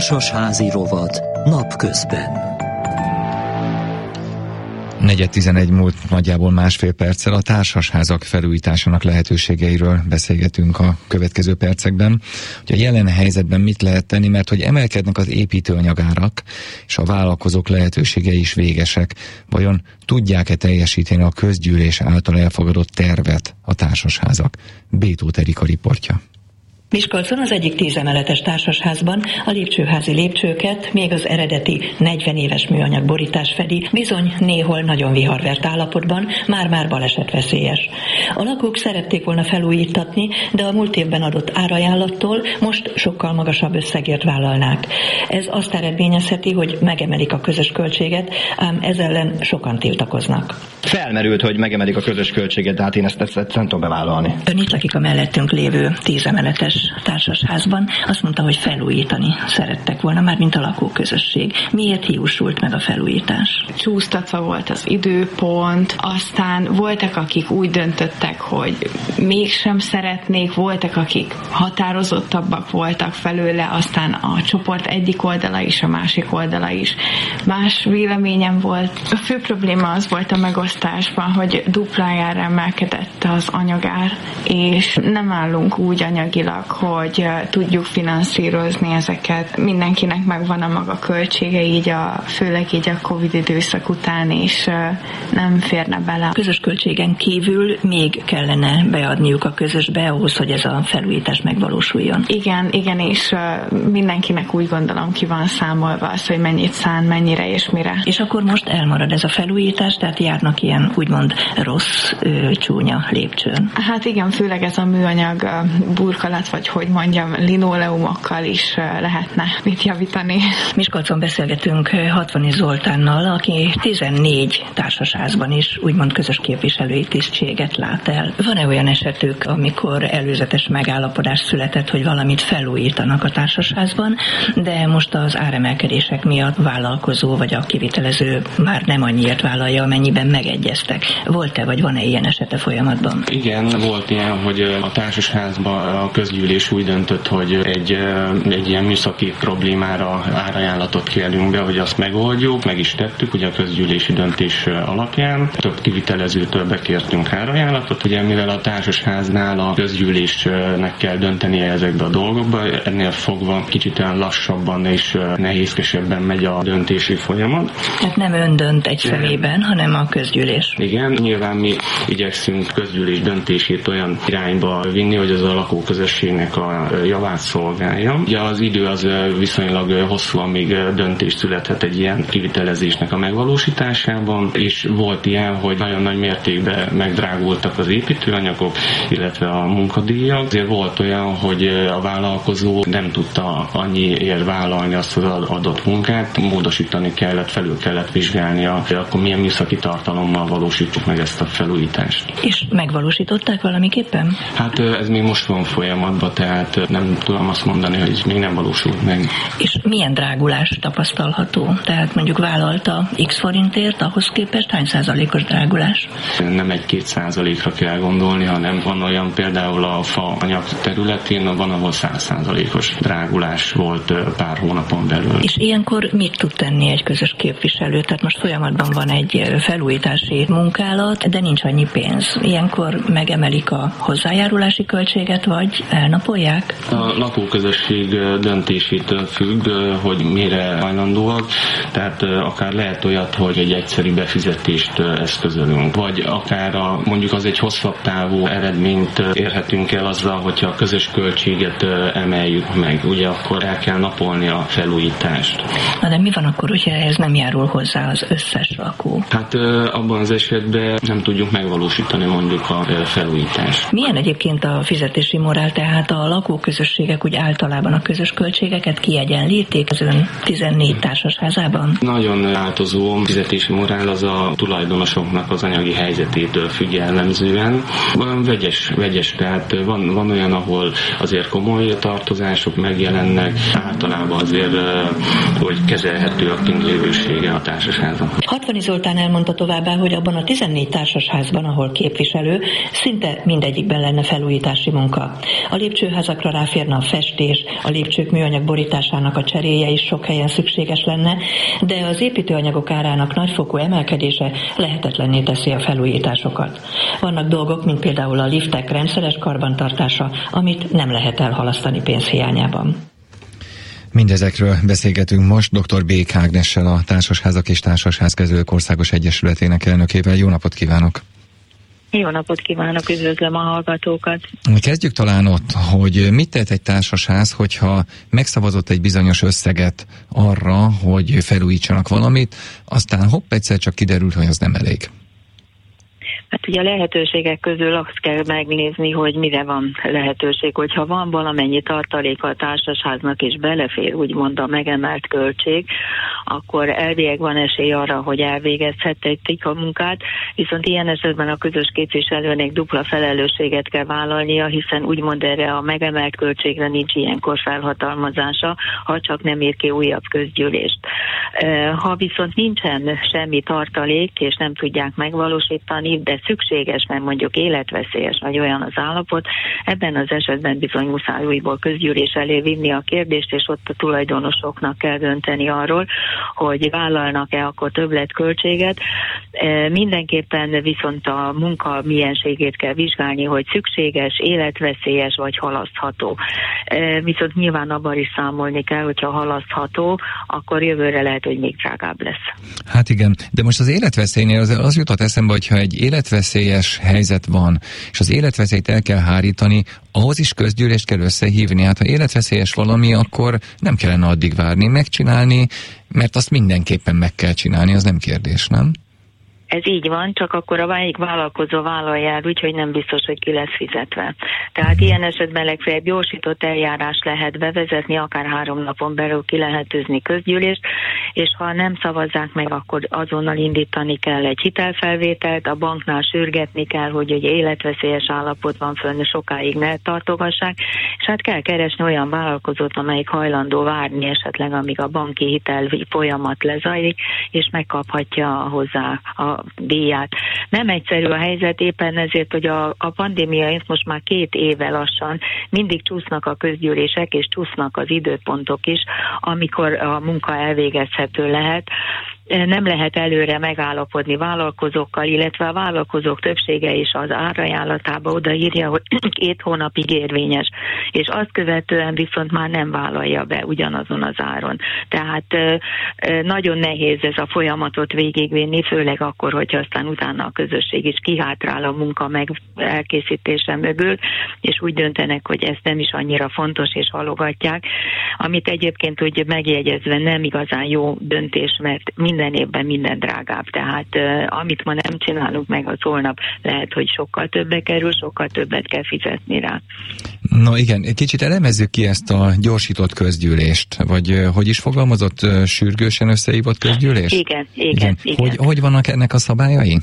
Társasházi rovat napközben. Negyed 11 múlt nagyjából másfél perccel a társasházak felújításának lehetőségeiről beszélgetünk a következő percekben. Hogy a jelen helyzetben mit lehet tenni, mert hogy emelkednek az építőanyagárak, és a vállalkozók lehetőségei is végesek. Vajon tudják-e teljesíteni a közgyűlés által elfogadott tervet a társasházak? Bétó Terika riportja. Miskolcon az egyik tízemeletes társasházban a lépcsőházi lépcsőket még az eredeti 40 éves műanyag borítás fedi, bizony néhol nagyon viharvert állapotban, már-már balesetveszélyes. A lakók szerették volna felújítatni, de a múlt évben adott árajánlattól most sokkal magasabb összegért vállalnák. Ez azt eredményezheti, hogy megemelik a közös költséget, ám ez ellen sokan tiltakoznak. Felmerült, hogy megemelik a közös költséget, de hát én ezt, ezt, ezt nem tudom bevállalni. Ön itt lakik a mellettünk lévő tízemeletes társasházban, azt mondta, hogy felújítani szerettek volna, már mint a lakóközösség. Miért hiúsult meg a felújítás? Csúsztatva volt az időpont, aztán voltak, akik úgy döntöttek, hogy mégsem szeretnék, voltak, akik határozottabbak voltak felőle, aztán a csoport egyik oldala is, a másik oldala is. Más véleményem volt. A fő probléma az volt a megosztásban, hogy duplájára emelkedett az anyagár, és nem állunk úgy anyagilag, hogy tudjuk finanszírozni ezeket. Mindenkinek megvan a maga költsége, így a, főleg így a Covid időszak után is nem férne bele. A közös költségen kívül még kellene beadniuk a közösbe ahhoz, hogy ez a felújítás megvalósuljon. Igen, igen, és mindenkinek úgy gondolom ki van számolva az, hogy mennyit szán, mennyire és mire. És akkor most elmarad ez a felújítás, tehát járnak ilyen úgymond rossz, csúnya lépcsőn. Hát igen, főleg ez a műanyag burkolat, vagy hogy mondjam, linóleumokkal is lehetne mit javítani. Miskolcon beszélgetünk Hatvani Zoltánnal, aki 14 társasházban is úgymond közös képviselői tisztséget lát el. Van-e olyan esetük, amikor előzetes megállapodás született, hogy valamit felújítanak a társasházban, de most az áremelkedések miatt vállalkozó vagy a kivitelező már nem annyiért vállalja, amennyiben megegyeztek. Volt-e, vagy van-e ilyen esete folyamatban? Igen, volt ilyen, hogy a társasházban a közgyűlés úgy döntött, hogy egy, egy ilyen műszaki problémára árajánlatot kérünk be, hogy azt megoldjuk, meg is tettük, ugye a közgyűlési döntés alapján. Több kivitelezőtől bekértünk árajánlatot, ugye mivel a társasháznál a közgyűlésnek kell döntenie ezekbe a dolgokba, ennél fogva kicsit olyan lassabban és nehézkesebben megy a döntési folyamat. Tehát nem ön dönt egy szemében, hanem a közgyűlés. Igen, nyilván mi igyekszünk közgyűlés döntését olyan irányba vinni, hogy az a lakóközösségnek a javát szolgálja. Ugye az idő az viszonylag hosszú, amíg döntés születhet egy ilyen kivitelezésnek a megvalósításában, és volt ilyen, hogy nagyon nagy mértékben megdrágultak az építőanyagok, illetve a munkadíjak. Azért volt olyan, hogy a vállalkozó nem tudta annyiért vállalni azt az adott munkát, módosítani kellett, felül kellett vizsgálnia, akkor milyen műszaki tartalommal valósítjuk meg ezt a felújítást. És megvalósították valamiképpen? Hát ez még most van folyamatban, tehát nem tudom azt mondani, hogy még nem valósult meg. És milyen drágulás tapasztalható? Tehát mondjuk vállalta x forintért, ahhoz képest hány százalékos drágulás? Nem egy-két százalékra kell gondolni, hanem van olyan például a fa anyag területén, van, ahol száz százalékos drágulás volt pár hónapon belül. És ilyenkor mit tud tenni egy közös képviselő? Tehát most folyamatban van egy felújítási munkálat, de nincs annyi pénz. Ilyenkor megemelik a hozzájárulási költséget, vagy elnapolják? A lakóközösség döntésétől függ, hogy mire hajlandóak, tehát akár lehet olyat, hogy egy egyszerű befizetést eszközölünk, vagy akár a, mondjuk az egy hosszabb távú eredményt érhetünk el azzal, hogyha a közös költséget emeljük meg, ugye akkor el kell napolni a felújítást. Na de mi van akkor, hogyha ez nem járul hozzá az összes lakó? Hát abban az esetben nem tudjuk megvalósítani mondjuk a felújítást. Milyen egyébként a fizetési morál, tehát a lakóközösségek úgy általában a közös költségeket kiegyenlíték az ön 14 társasházában? Nagyon változó fizetési morál az a tulajdonosoknak az anyagi helyzetétől függ jellemzően. Van vegyes, vegyes, tehát van, van olyan, ahol azért komoly tartozások megjelennek, általában azért, hogy kezelhető a kintlévősége a társasháznak. Hatvani Zoltán elmondta továbbá, hogy abban a 14 társasházban, ahol képviselő, szinte mindegyikben lenne felújítási munka. A lépcsőházakra ráférne a festés, a lépcsők műanyag borításának a cseréje is sok helyen szükséges lenne, de az építőanyagok árának nagyfokú emelkedése lehetetlenné teszi a felújításokat. Vannak dolgok, mint például a liftek rendszeres karbantartása, amit nem lehet elhalasztani pénzhiányában. Mindezekről beszélgetünk most dr. B. Ágnessel, a Társasházak és Társasházkezelők Országos Egyesületének elnökével. Jó napot kívánok! Jó napot kívánok, üdvözlöm a hallgatókat. Kezdjük talán ott, hogy mit tehet egy társasház, hogyha megszavazott egy bizonyos összeget arra, hogy felújítsanak valamit, aztán hopp, egyszer csak kiderült, hogy az nem elég. Hát ugye a lehetőségek közül azt kell megnézni, hogy mire van lehetőség. Hogyha van valamennyi tartalék a társasháznak és belefér úgymond a megemelt költség, akkor elvileg van esély arra, hogy elvégezhetik a munkát, viszont ilyen esetben a közös képviselőnek dupla felelősséget kell vállalnia, hiszen úgymond erre a megemelt költségre nincs ilyenkor felhatalmazása, ha csak nem ér ki újabb közgyűlést. Ha viszont nincsen semmi tartalék, és nem tudják megvalósítani, de szükséges, mert mondjuk életveszélyes vagy olyan az állapot, ebben az esetben bizony muszáj újból közgyűlés elé vinni a kérdést, és ott a tulajdonosoknak kell dönteni arról, hogy vállalnak-e akkor többletköltséget. E, mindenképpen viszont a munka mienségét kell vizsgálni, hogy szükséges, életveszélyes vagy halasztható. E, viszont nyilván abban is számolni kell, hogyha halasztható, akkor jövőre lehet, hogy még drágább lesz. Hát igen, de most az életveszélynél az, az jutott eszembe, hogyha egy életveszélyes helyzet van, és az életveszélyt el kell hárítani, ahhoz is közgyűlést kell összehívni. Hát ha életveszélyes valami, akkor nem kellene addig várni, megcsinálni, mert azt mindenképpen meg kell csinálni, az nem kérdés, nem? Ez így van, csak akkor a melyik vállalkozó vállalja el, úgyhogy nem biztos, hogy ki lesz fizetve. Tehát mhm. ilyen esetben legfeljebb gyorsított eljárás lehet bevezetni, akár három napon belül ki lehet űzni közgyűlést, és ha nem szavazzák meg, akkor azonnal indítani kell egy hitelfelvételt, a banknál sürgetni kell, hogy egy életveszélyes állapot van fönn, sokáig ne tartogassák, és hát kell keresni olyan vállalkozót, amelyik hajlandó várni esetleg, amíg a banki hitel folyamat lezajlik, és megkaphatja hozzá a díját. Nem egyszerű a helyzet éppen ezért, hogy a, a pandémia most már két éve lassan mindig csúsznak a közgyűlések, és csúsznak az időpontok is, amikor a munka elvégezhető lehet nem lehet előre megállapodni vállalkozókkal, illetve a vállalkozók többsége is az árajánlatába odaírja, hogy két hónapig érvényes, és azt követően viszont már nem vállalja be ugyanazon az áron. Tehát nagyon nehéz ez a folyamatot végigvinni, főleg akkor, hogyha aztán utána a közösség is kihátrál a munka meg elkészítése mögül, és úgy döntenek, hogy ez nem is annyira fontos, és halogatják, amit egyébként úgy megjegyezve nem igazán jó döntés, mert minden minden évben minden drágább. Tehát amit ma nem csinálunk meg, az holnap lehet, hogy sokkal többe kerül, sokkal többet kell fizetni rá. Na igen, egy kicsit elemezzük ki ezt a gyorsított közgyűlést, vagy hogy is fogalmazott sürgősen összehívott közgyűlés? Igen, igen, igen. igen. Hogy, hogy vannak ennek a szabályai?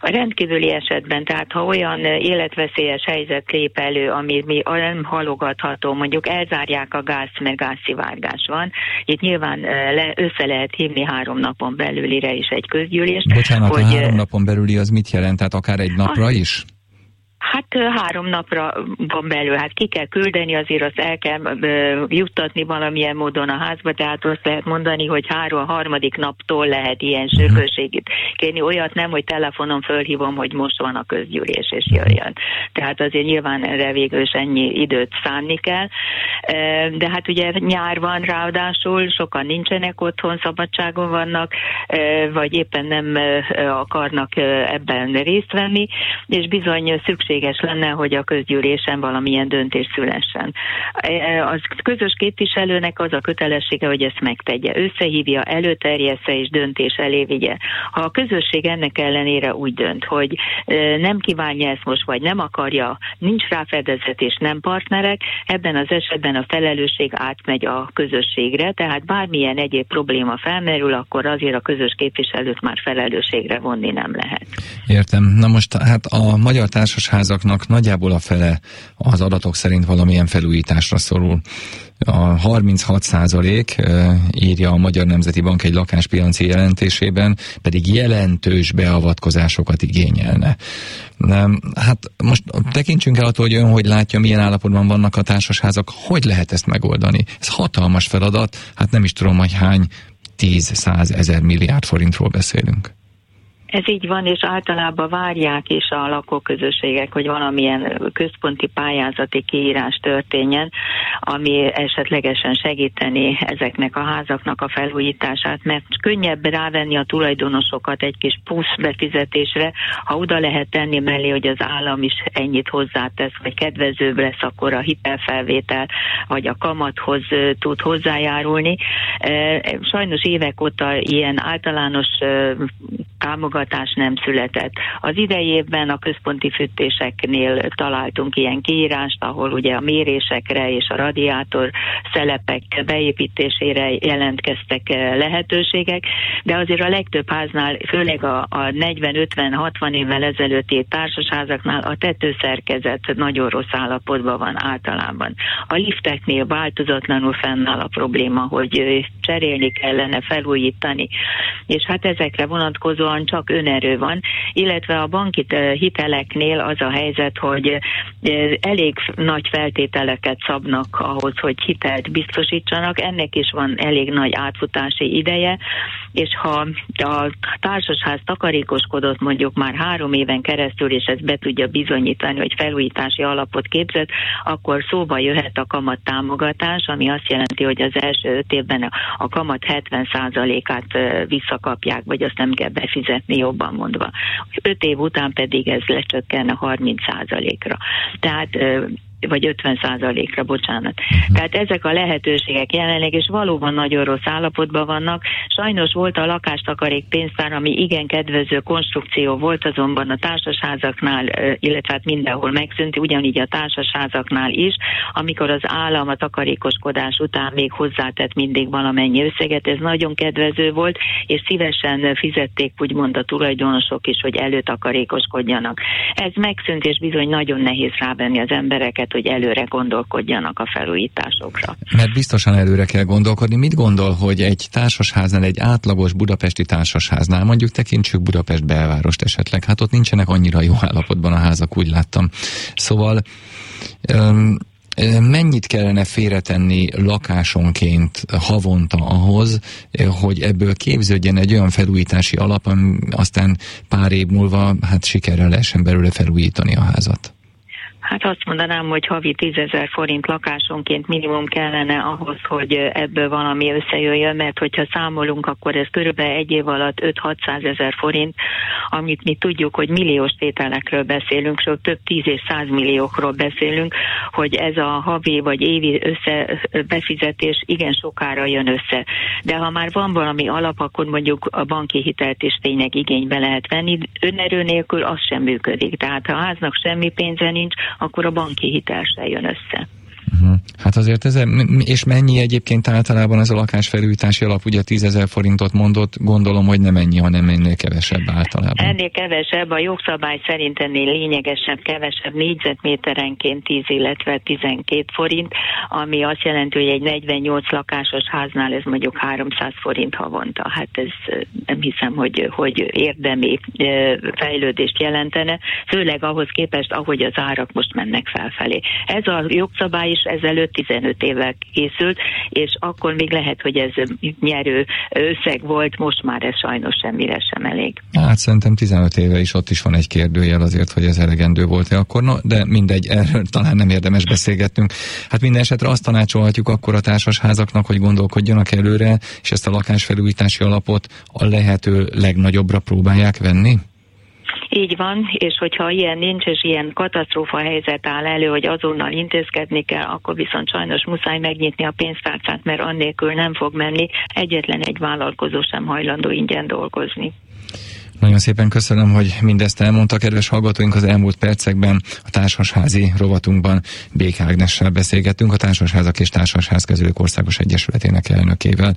A rendkívüli esetben, tehát ha olyan életveszélyes helyzet lép elő, ami mi nem halogatható, mondjuk elzárják a gáz, mert gázszivárgás van, itt nyilván le, össze lehet hívni három napon belülire is egy közgyűlést. Bocsánat, hogy, a három napon belüli az mit jelent? Tehát akár egy napra is? Hát három napra van belül, hát ki kell küldeni, azért azt el kell juttatni valamilyen módon a házba, tehát azt lehet mondani, hogy három, harmadik naptól lehet ilyen mhm. sürgőségét kérni. Olyat nem, hogy telefonon fölhívom, hogy most van a közgyűlés, és jöjjön. Tehát azért nyilván erre végül is ennyi időt szánni kell. De hát ugye nyár van ráadásul, sokan nincsenek otthon, szabadságon vannak, vagy éppen nem akarnak ebben részt venni, és bizony szükség szükséges lenne, hogy a közgyűlésen valamilyen döntés szülessen. E, az közös képviselőnek az a kötelessége, hogy ezt megtegye. Összehívja, előterjessze és döntés elé vigye. Ha a közösség ennek ellenére úgy dönt, hogy e, nem kívánja ezt most, vagy nem akarja, nincs rá fedezet és nem partnerek, ebben az esetben a felelősség átmegy a közösségre, tehát bármilyen egyéb probléma felmerül, akkor azért a közös képviselőt már felelősségre vonni nem lehet. Értem. Na most hát a Magyar Társasház társasházaknak nagyjából a fele az adatok szerint valamilyen felújításra szorul. A 36 százalék írja a Magyar Nemzeti Bank egy lakáspiaci jelentésében, pedig jelentős beavatkozásokat igényelne. Hát most tekintsünk el attól, hogy ön hogy látja, milyen állapotban vannak a társasházak, hogy lehet ezt megoldani. Ez hatalmas feladat, hát nem is tudom, hogy hány 10-100 ezer milliárd forintról beszélünk. Ez így van, és általában várják is a lakóközösségek, hogy valamilyen központi pályázati kiírás történjen, ami esetlegesen segíteni ezeknek a házaknak a felújítását, mert könnyebb rávenni a tulajdonosokat egy kis plusz befizetésre, ha oda lehet tenni mellé, hogy az állam is ennyit hozzátesz, vagy kedvezőbb lesz, akkor a hitelfelvétel, vagy a kamathoz tud hozzájárulni. Sajnos évek óta ilyen általános támogatás nem született. Az idei évben a központi fűtéseknél találtunk ilyen kiírást, ahol ugye a mérésekre és a radiátor szelepek beépítésére jelentkeztek eh, lehetőségek, de azért a legtöbb háznál, főleg a, a 40-50-60 évvel ezelőtti társasházaknál a tetőszerkezet nagyon rossz állapotban van általában. A lifteknél változatlanul fennáll a probléma, hogy eh, cserélni kellene, felújítani, és hát ezekre vonatkozóan csak önerő van, illetve a banki eh, hiteleknél az a helyzet, hogy eh, elég nagy feltételeket szabnak ahhoz, hogy hitelt biztosítsanak, ennek is van elég nagy átfutási ideje, és ha a társasház takarékoskodott mondjuk már három éven keresztül, és ezt be tudja bizonyítani, hogy felújítási alapot képzett, akkor szóba jöhet a kamat támogatás, ami azt jelenti, hogy az első öt évben a kamat 70%-át eh, visszakapják, vagy azt nem kell befizetni jobban mondva. Öt év után pedig ez lecsökkenne 30 ra Tehát vagy 50 százalékra, bocsánat. Uh-huh. Tehát ezek a lehetőségek jelenleg, és valóban nagyon rossz állapotban vannak. Sajnos volt a lakástakarék pénztár, ami igen kedvező konstrukció volt, azonban a társasházaknál, illetve hát mindenhol megszűnt, ugyanígy a társasházaknál is, amikor az állam a takarékoskodás után még hozzátett mindig valamennyi összeget, ez nagyon kedvező volt, és szívesen fizették úgymond a tulajdonosok is, hogy előtakarékoskodjanak. Ez megszűnt, és bizony nagyon nehéz rávenni az embereket lehet, hogy előre gondolkodjanak a felújításokra. Mert biztosan előre kell gondolkodni. Mit gondol, hogy egy társasháznál, egy átlagos budapesti társasháznál, mondjuk tekintsük Budapest belvárost esetleg, hát ott nincsenek annyira jó állapotban a házak, úgy láttam. Szóval öm, mennyit kellene félretenni lakásonként havonta ahhoz, hogy ebből képződjen egy olyan felújítási alap, ami aztán pár év múlva hát sikerrel lehessen belőle felújítani a házat? Hát azt mondanám, hogy havi 10 ezer forint lakásonként minimum kellene ahhoz, hogy ebből valami összejöjjön, mert hogyha számolunk, akkor ez körülbelül egy év alatt 5-600 ezer forint, amit mi tudjuk, hogy milliós tételekről beszélünk, sőt több 10 és 100 milliókról beszélünk, hogy ez a havi vagy évi össze befizetés igen sokára jön össze. De ha már van valami alap, akkor mondjuk a banki hitelt is tényleg igénybe lehet venni, önerő nélkül az sem működik. Tehát ha a háznak semmi pénze nincs, akkor a banki hitel se jön össze. Uh-huh. Hát azért ez, és mennyi egyébként általában ez a lakásfelújítási alap, ugye 10 ezer forintot mondott, gondolom, hogy nem ennyi, hanem ennél kevesebb általában. Ennél kevesebb, a jogszabály szerint ennél lényegesebb, kevesebb négyzetméterenként 10, illetve 12 forint, ami azt jelenti, hogy egy 48 lakásos háznál ez mondjuk 300 forint havonta. Hát ez nem hiszem, hogy, hogy érdemi fejlődést jelentene, főleg ahhoz képest, ahogy az árak most mennek felfelé. Ez a jogszabály is ezelőtt 15 évvel készült, és akkor még lehet, hogy ez nyerő összeg volt, most már ez sajnos semmire sem elég. Hát szerintem 15 éve is ott is van egy kérdőjel azért, hogy ez elegendő volt-e akkor, no, de mindegy, erről talán nem érdemes beszélgetnünk. Hát minden esetre azt tanácsolhatjuk akkor a társasházaknak, hogy gondolkodjanak előre, és ezt a lakásfelújítási alapot a lehető legnagyobbra próbálják venni? Így van, és hogyha ilyen nincs, és ilyen katasztrófa helyzet áll elő, hogy azonnal intézkedni kell, akkor viszont sajnos muszáj megnyitni a pénztárcát, mert annélkül nem fog menni. Egyetlen egy vállalkozó sem hajlandó ingyen dolgozni. Nagyon szépen köszönöm, hogy mindezt elmondta, kedves hallgatóink. Az elmúlt percekben a társasházi rovatunkban Bék Ágnessel beszélgettünk, a Társasházak és Társasházkezelők Országos Egyesületének elnökével.